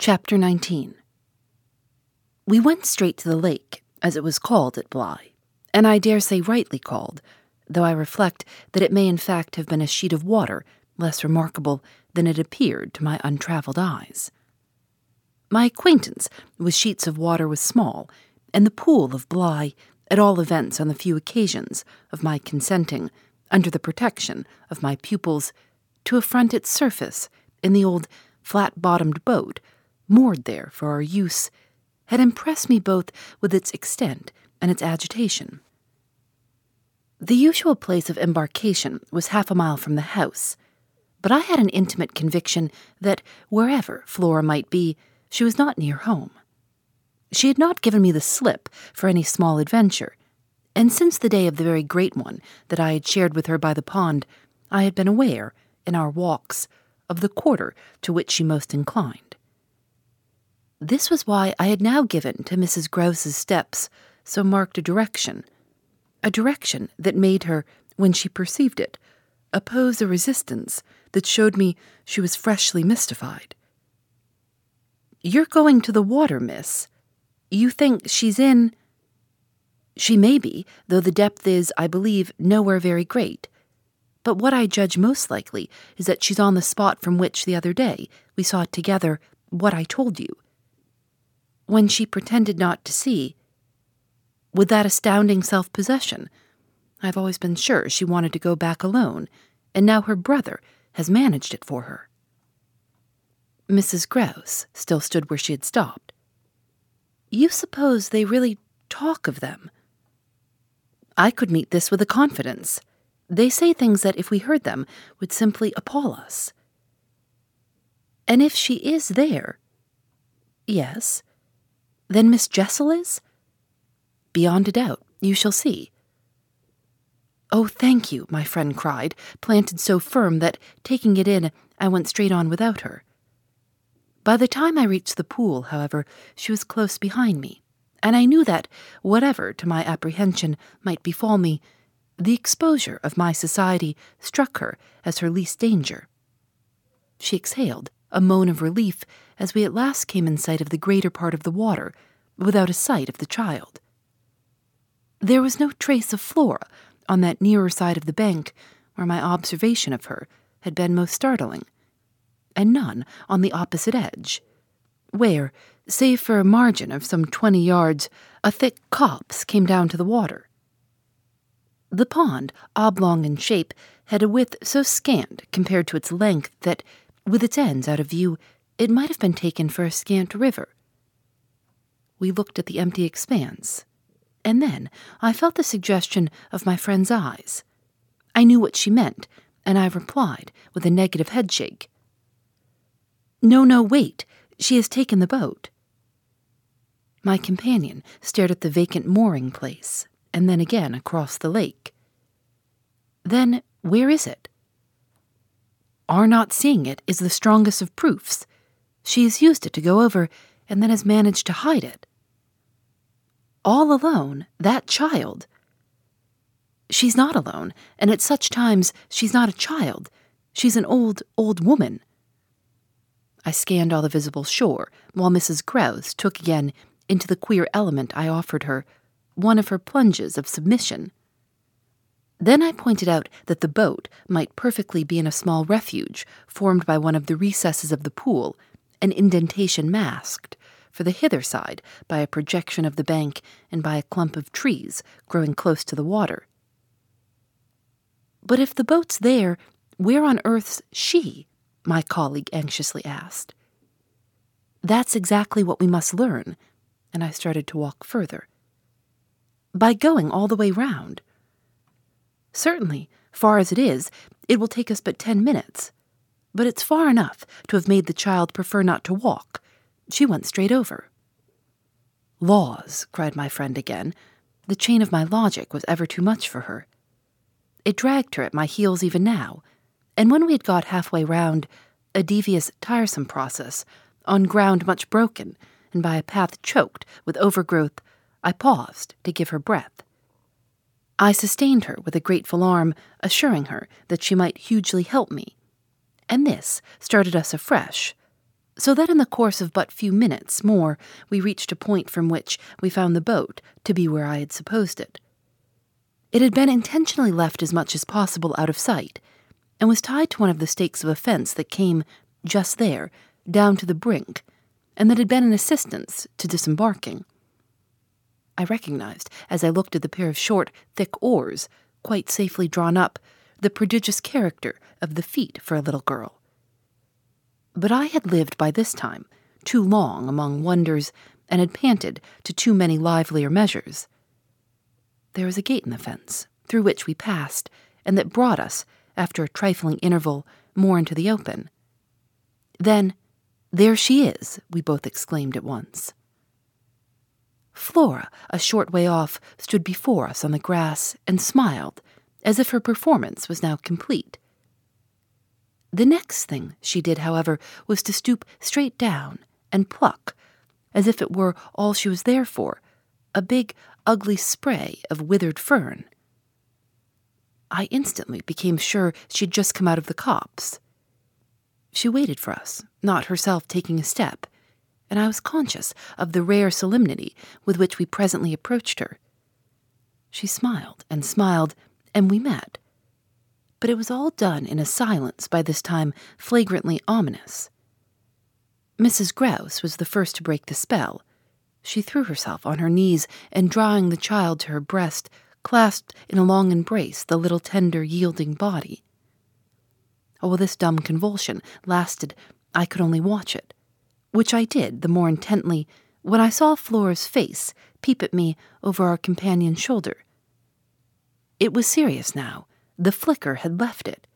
Chapter 19 We went straight to the lake, as it was called at Bly, and I dare say rightly called, though I reflect that it may in fact have been a sheet of water less remarkable than it appeared to my untravelled eyes. My acquaintance with sheets of water was small, and the pool of Bly, at all events on the few occasions of my consenting, under the protection of my pupils, to affront its surface in the old flat bottomed boat moored there for our use, had impressed me both with its extent and its agitation. The usual place of embarkation was half a mile from the house, but I had an intimate conviction that wherever Flora might be, she was not near home. She had not given me the slip for any small adventure, and since the day of the very great one that I had shared with her by the pond, I had been aware, in our walks, of the quarter to which she most inclined. This was why I had now given to Mrs. Grose's steps so marked a direction, a direction that made her, when she perceived it, oppose a resistance that showed me she was freshly mystified. You're going to the water, miss. You think she's in. She may be, though the depth is, I believe, nowhere very great. But what I judge most likely is that she's on the spot from which the other day we saw together what I told you when she pretended not to see. With that astounding self possession, I've always been sure she wanted to go back alone, and now her brother has managed it for her. Mrs. Grose still stood where she had stopped. You suppose they really talk of them? I could meet this with a confidence. They say things that, if we heard them, would simply appall us. And if she is there? Yes. Then Miss Jessel is? Beyond a doubt. You shall see. Oh, thank you, my friend cried, planted so firm that, taking it in, I went straight on without her. By the time I reached the pool, however, she was close behind me, and I knew that, whatever to my apprehension might befall me, the exposure of my society struck her as her least danger. She exhaled, a moan of relief as we at last came in sight of the greater part of the water, without a sight of the child. There was no trace of Flora on that nearer side of the bank where my observation of her had been most startling, and none on the opposite edge, where, save for a margin of some twenty yards, a thick copse came down to the water. The pond, oblong in shape, had a width so scant compared to its length that, with its ends out of view, it might have been taken for a scant river. We looked at the empty expanse, and then I felt the suggestion of my friend's eyes. I knew what she meant, and I replied with a negative headshake. No, no, wait. She has taken the boat. My companion stared at the vacant mooring place, and then again across the lake. Then, where is it? Our not seeing it is the strongest of proofs. She has used it to go over and then has managed to hide it. All alone, that child. She's not alone, and at such times she's not a child. She's an old, old woman. I scanned all the visible shore, while Mrs. Grose took again into the queer element I offered her one of her plunges of submission. Then I pointed out that the boat might perfectly be in a small refuge formed by one of the recesses of the pool an indentation masked, for the hither side by a projection of the bank and by a clump of trees growing close to the water. But if the boat's there, where on earth's she? my colleague anxiously asked. That's exactly what we must learn, and I started to walk further. By going all the way round. Certainly, far as it is, it will take us but ten minutes. but it's far enough to have made the child prefer not to walk. She went straight over. Laws, cried my friend again. The chain of my logic was ever too much for her. It dragged her at my heels even now, and when we had got halfway round, a devious, tiresome process, on ground much broken, and by a path choked with overgrowth, I paused to give her breath. I sustained her with a grateful arm, assuring her that she might hugely help me. And this started us afresh, so that in the course of but few minutes more we reached a point from which we found the boat to be where I had supposed it. It had been intentionally left as much as possible out of sight, and was tied to one of the stakes of a fence that came, just there, down to the brink, and that had been an assistance to disembarking. I recognized, as I looked at the pair of short, thick oars, quite safely drawn up, the prodigious character of the feat for a little girl. But I had lived by this time too long among wonders and had panted to too many livelier measures. There was a gate in the fence, through which we passed, and that brought us, after a trifling interval, more into the open. Then, there she is, we both exclaimed at once. Flora, a short way off, stood before us on the grass and smiled, as if her performance was now complete. The next thing she did, however, was to stoop straight down and pluck, as if it were all she was there for, a big, ugly spray of withered fern. I instantly became sure she'd just come out of the copse. She waited for us, not herself taking a step and I was conscious of the rare solemnity with which we presently approached her. She smiled and smiled, and we met. But it was all done in a silence by this time flagrantly ominous. Mrs. Grose was the first to break the spell. She threw herself on her knees and, drawing the child to her breast, clasped in a long embrace the little tender, yielding body. Oh, this dumb convulsion lasted, I could only watch it which I did the more intently when I saw Flora's face peep at me over our companion's shoulder. It was serious now. The flicker had left it.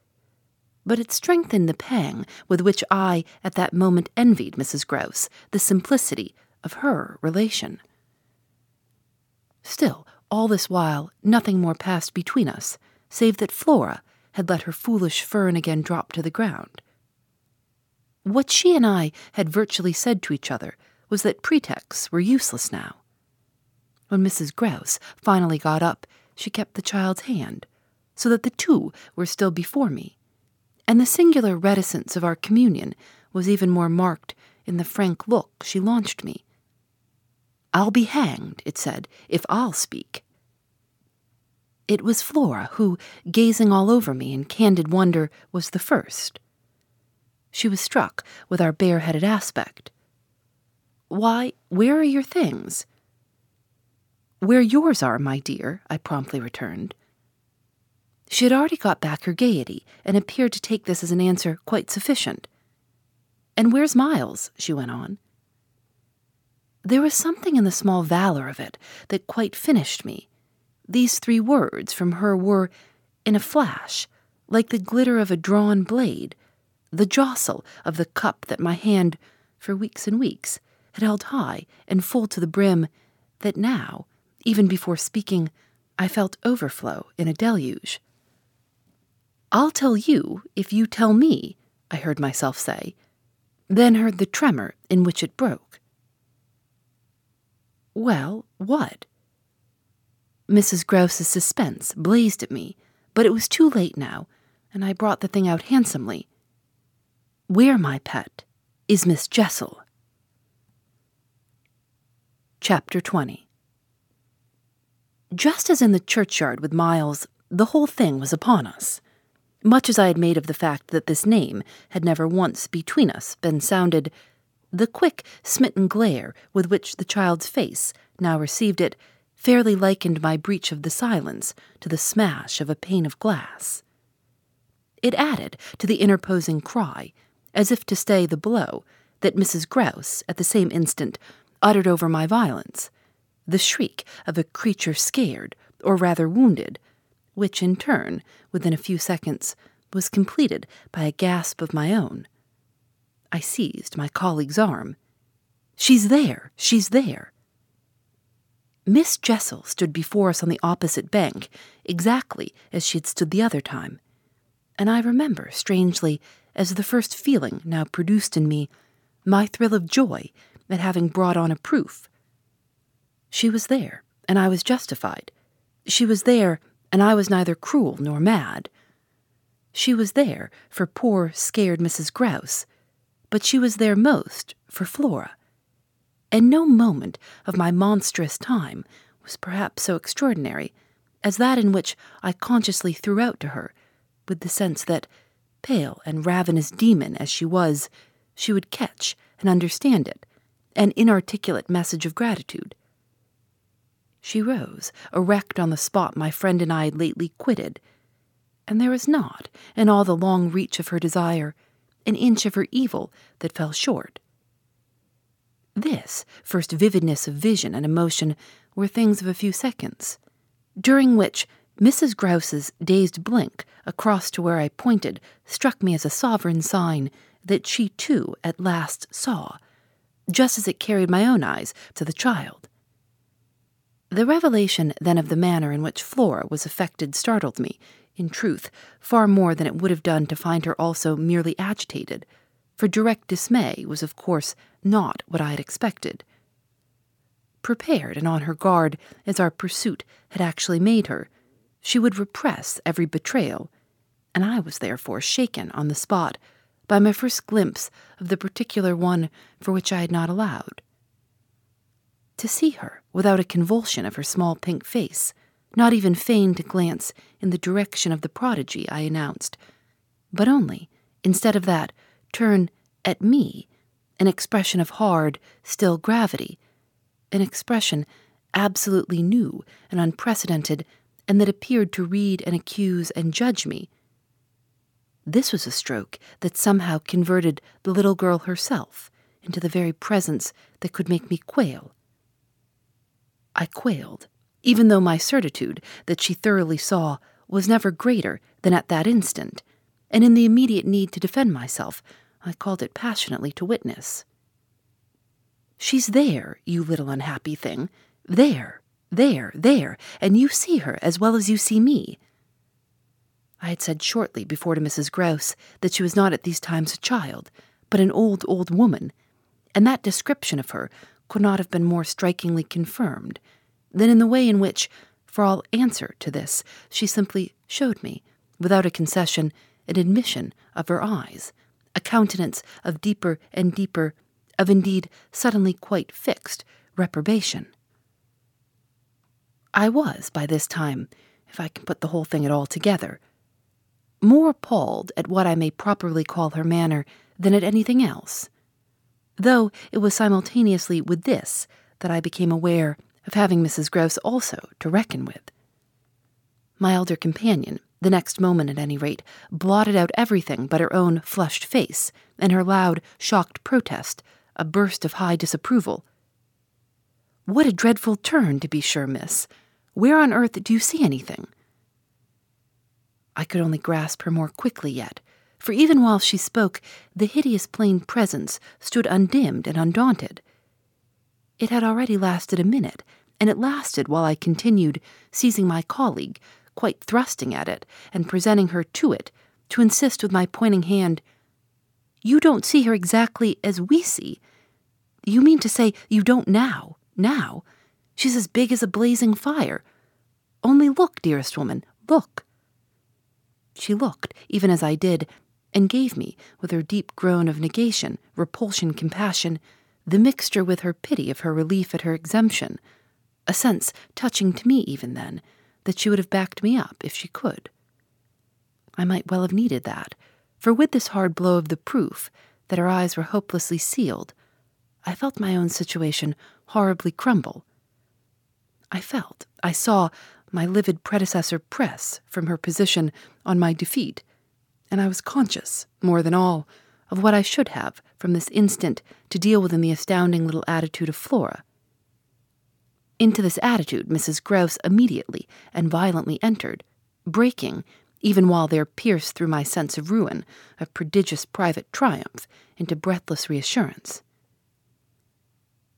But it strengthened the pang with which I, at that moment, envied Mrs. Grose the simplicity of her relation. Still, all this while, nothing more passed between us, save that Flora had let her foolish fern again drop to the ground. What she and I had virtually said to each other was that pretexts were useless now. When Mrs. Grose finally got up, she kept the child's hand, so that the two were still before me, and the singular reticence of our communion was even more marked in the frank look she launched me. I'll be hanged, it said, if I'll speak. It was Flora who, gazing all over me in candid wonder, was the first. She was struck with our bareheaded aspect. Why, where are your things? Where yours are, my dear, I promptly returned. She had already got back her gaiety and appeared to take this as an answer quite sufficient. And where's Miles? she went on. There was something in the small valor of it that quite finished me. These three words from her were, in a flash, like the glitter of a drawn blade, the jostle of the cup that my hand, for weeks and weeks, had held high and full to the brim, that now, even before speaking, I felt overflow in a deluge. I'll tell you if you tell me, I heard myself say, then heard the tremor in which it broke. Well, what? Mrs. Grose's suspense blazed at me, but it was too late now, and I brought the thing out handsomely. Where, my pet, is Miss Jessel? Chapter 20 Just as in the churchyard with Miles, the whole thing was upon us. Much as I had made of the fact that this name had never once between us been sounded, the quick, smitten glare with which the child's face now received it fairly likened my breach of the silence to the smash of a pane of glass. It added to the interposing cry as if to stay the blow that Mrs. Grose, at the same instant, uttered over my violence, the shriek of a creature scared, or rather wounded, which in turn, within a few seconds, was completed by a gasp of my own. I seized my colleague's arm. She's there! She's there! Miss Jessel stood before us on the opposite bank, exactly as she had stood the other time. And I remember, strangely, as the first feeling now produced in me, my thrill of joy at having brought on a proof. She was there, and I was justified. She was there, and I was neither cruel nor mad. She was there for poor, scared Mrs. Grose, but she was there most for Flora and no moment of my monstrous time was perhaps so extraordinary as that in which I consciously threw out to her, with the sense that, pale and ravenous demon as she was, she would catch and understand it, an inarticulate message of gratitude. She rose, erect on the spot my friend and I had lately quitted, and there was not, in all the long reach of her desire, an inch of her evil that fell short. This first vividness of vision and emotion were things of a few seconds, during which Mrs. Grose's dazed blink across to where I pointed struck me as a sovereign sign that she too at last saw, just as it carried my own eyes to the child. The revelation then of the manner in which Flora was affected startled me, in truth, far more than it would have done to find her also merely agitated for direct dismay was, of course, not what I had expected. Prepared and on her guard as our pursuit had actually made her, she would repress every betrayal, and I was therefore shaken on the spot by my first glimpse of the particular one for which I had not allowed. To see her without a convulsion of her small pink face, not even feigned to glance in the direction of the prodigy I announced, but only, instead of that, turn at me an expression of hard, still gravity, an expression absolutely new and unprecedented, and that appeared to read and accuse and judge me. This was a stroke that somehow converted the little girl herself into the very presence that could make me quail. I quailed, even though my certitude that she thoroughly saw was never greater than at that instant, and in the immediate need to defend myself, I called it passionately to witness. She's there, you little unhappy thing. There, there, there, and you see her as well as you see me. I had said shortly before to Mrs. Grose that she was not at these times a child, but an old, old woman, and that description of her could not have been more strikingly confirmed than in the way in which, for all answer to this, she simply showed me, without a concession, an admission of her eyes a countenance of deeper and deeper, of indeed suddenly quite fixed, reprobation. I was, by this time, if I can put the whole thing at all together, more appalled at what I may properly call her manner than at anything else, though it was simultaneously with this that I became aware of having Mrs. Grose also to reckon with. My elder companion, the next moment, at any rate, blotted out everything but her own flushed face and her loud, shocked protest, a burst of high disapproval. What a dreadful turn, to be sure, miss. Where on earth do you see anything? I could only grasp her more quickly yet, for even while she spoke, the hideous plain presence stood undimmed and undaunted. It had already lasted a minute, and it lasted while I continued, seizing my colleague, quite thrusting at it and presenting her to it, to insist with my pointing hand, You don't see her exactly as we see. You mean to say you don't now, now? She's as big as a blazing fire. Only look, dearest woman, look. She looked, even as I did, and gave me, with her deep groan of negation, repulsion, compassion, the mixture with her pity of her relief at her exemption, a sense touching to me even then, that she would have backed me up if she could. I might well have needed that, for with this hard blow of the proof that her eyes were hopelessly sealed, I felt my own situation horribly crumble. I felt, I saw, my livid predecessor press from her position on my defeat, and I was conscious, more than all, of what I should have from this instant to deal with in the astounding little attitude of Flora into this attitude Mrs. Grose immediately and violently entered, breaking, even while there pierced through my sense of ruin, a prodigious private triumph, into breathless reassurance.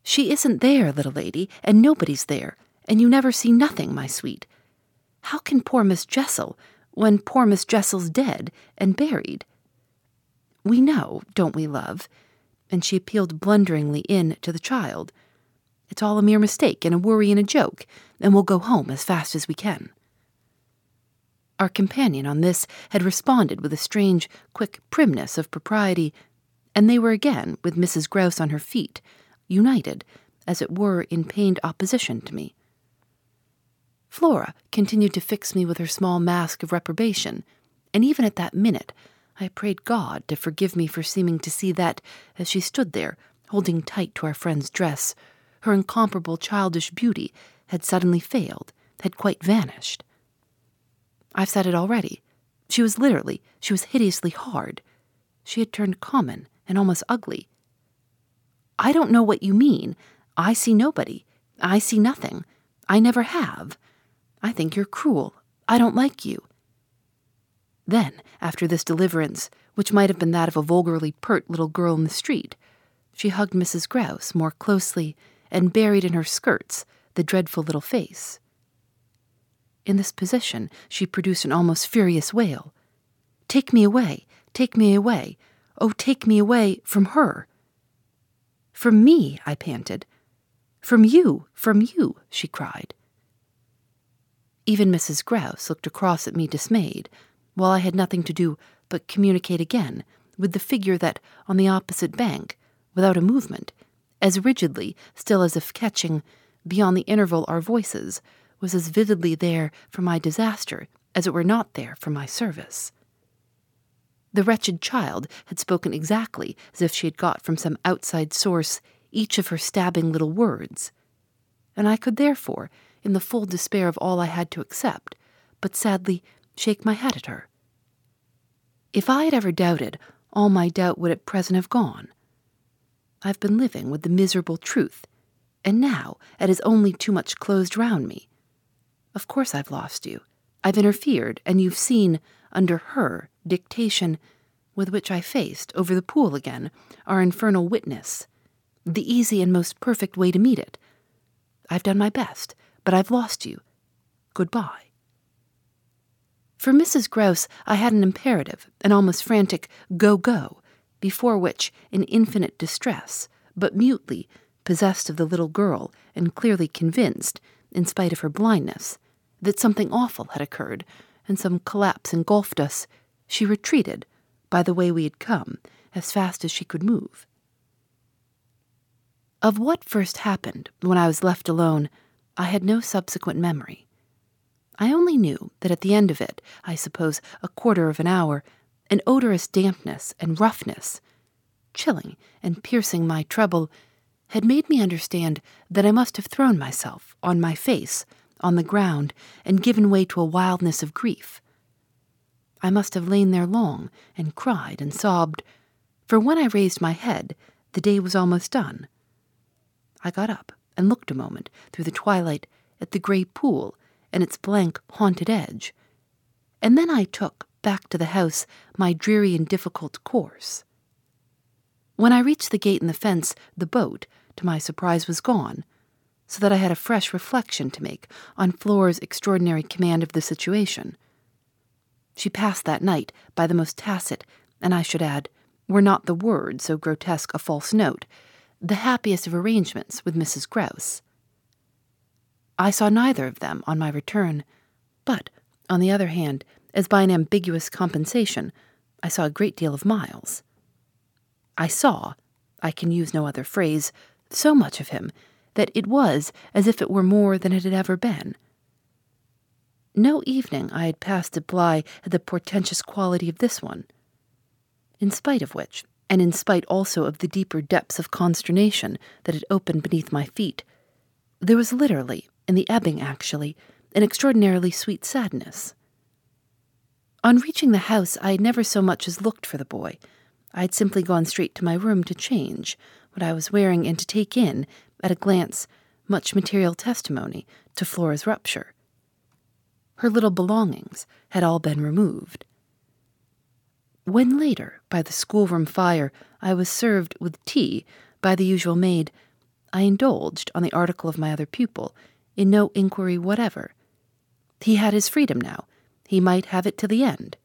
She isn't there, little lady, and nobody's there, and you never see nothing, my sweet. How can poor Miss Jessel, when poor Miss Jessel's dead and buried? We know, don't we, love? And she appealed blunderingly in to the child. It's all a mere mistake and a worry and a joke, and we'll go home as fast as we can. Our companion on this had responded with a strange, quick primness of propriety, and they were again, with Mrs. Grose on her feet, united, as it were, in pained opposition to me. Flora continued to fix me with her small mask of reprobation, and even at that minute I prayed God to forgive me for seeming to see that, as she stood there, holding tight to our friend's dress, her incomparable childish beauty had suddenly failed, had quite vanished. I've said it already. She was literally, she was hideously hard. She had turned common and almost ugly. I don't know what you mean. I see nobody. I see nothing. I never have. I think you're cruel. I don't like you. Then, after this deliverance, which might have been that of a vulgarly pert little girl in the street, she hugged Mrs. Grose more closely and buried in her skirts the dreadful little face. In this position, she produced an almost furious wail. Take me away, take me away, oh, take me away from her. From me, I panted. From you, from you, she cried. Even Mrs. Grose looked across at me dismayed, while I had nothing to do but communicate again with the figure that, on the opposite bank, without a movement, as rigidly, still as if catching, beyond the interval our voices, was as vividly there for my disaster as it were not there for my service. The wretched child had spoken exactly as if she had got from some outside source each of her stabbing little words, and I could therefore, in the full despair of all I had to accept, but sadly shake my head at her. If I had ever doubted, all my doubt would at present have gone. I've been living with the miserable truth, and now it is only too much closed round me. Of course I've lost you. I've interfered, and you've seen, under her dictation, with which I faced over the pool again, our infernal witness, the easy and most perfect way to meet it. I've done my best, but I've lost you. Goodbye. For Mrs. Grose, I had an imperative, an almost frantic go go, before which, in infinite distress, but mutely, possessed of the little girl, and clearly convinced, in spite of her blindness, that something awful had occurred, and some collapse engulfed us, she retreated, by the way we had come, as fast as she could move. Of what first happened when I was left alone, I had no subsequent memory. I only knew that at the end of it, I suppose a quarter of an hour, an odorous dampness and roughness, chilling and piercing my trouble, had made me understand that I must have thrown myself on my face on the ground and given way to a wildness of grief. I must have lain there long and cried and sobbed, for when I raised my head, the day was almost done. I got up and looked a moment through the twilight at the grey pool and its blank, haunted edge. And then I took, back to the house, my dreary and difficult course. When I reached the gate in the fence, the boat, to my surprise, was gone, so that I had a fresh reflection to make on Flora's extraordinary command of the situation. She passed that night by the most tacit, and I should add, were not the word so grotesque a false note, the happiest of arrangements with Mrs. Grose. I saw neither of them on my return, but, on the other hand, as by an ambiguous compensation, I saw a great deal of Miles. I saw, I can use no other phrase, so much of him that it was as if it were more than it had ever been. No evening I had passed at Bly had the portentous quality of this one. In spite of which, and in spite also of the deeper depths of consternation that had opened beneath my feet, there was literally in the ebbing actually, an extraordinarily sweet sadness. On reaching the house, I had never so much as looked for the boy. I had simply gone straight to my room to change what I was wearing and to take in, at a glance, much material testimony to Flora's rupture. Her little belongings had all been removed. When later, by the schoolroom fire, I was served with tea by the usual maid, I indulged on the article of my other pupil in no inquiry whatever. He had his freedom now. He might have it to the end.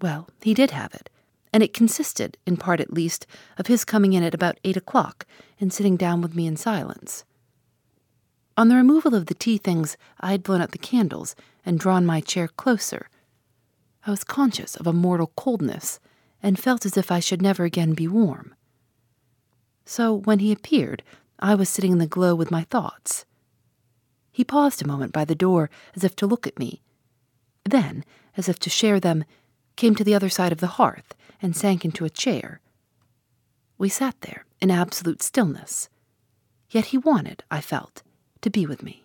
Well, he did have it, and it consisted, in part at least, of his coming in at about eight o'clock and sitting down with me in silence. On the removal of the tea things, I had blown out the candles and drawn my chair closer. I was conscious of a mortal coldness and felt as if I should never again be warm. So when he appeared, I was sitting in the glow with my thoughts. He paused a moment by the door as if to look at me. Then, as if to share them, came to the other side of the hearth and sank into a chair. We sat there in absolute stillness. Yet he wanted, I felt, to be with me.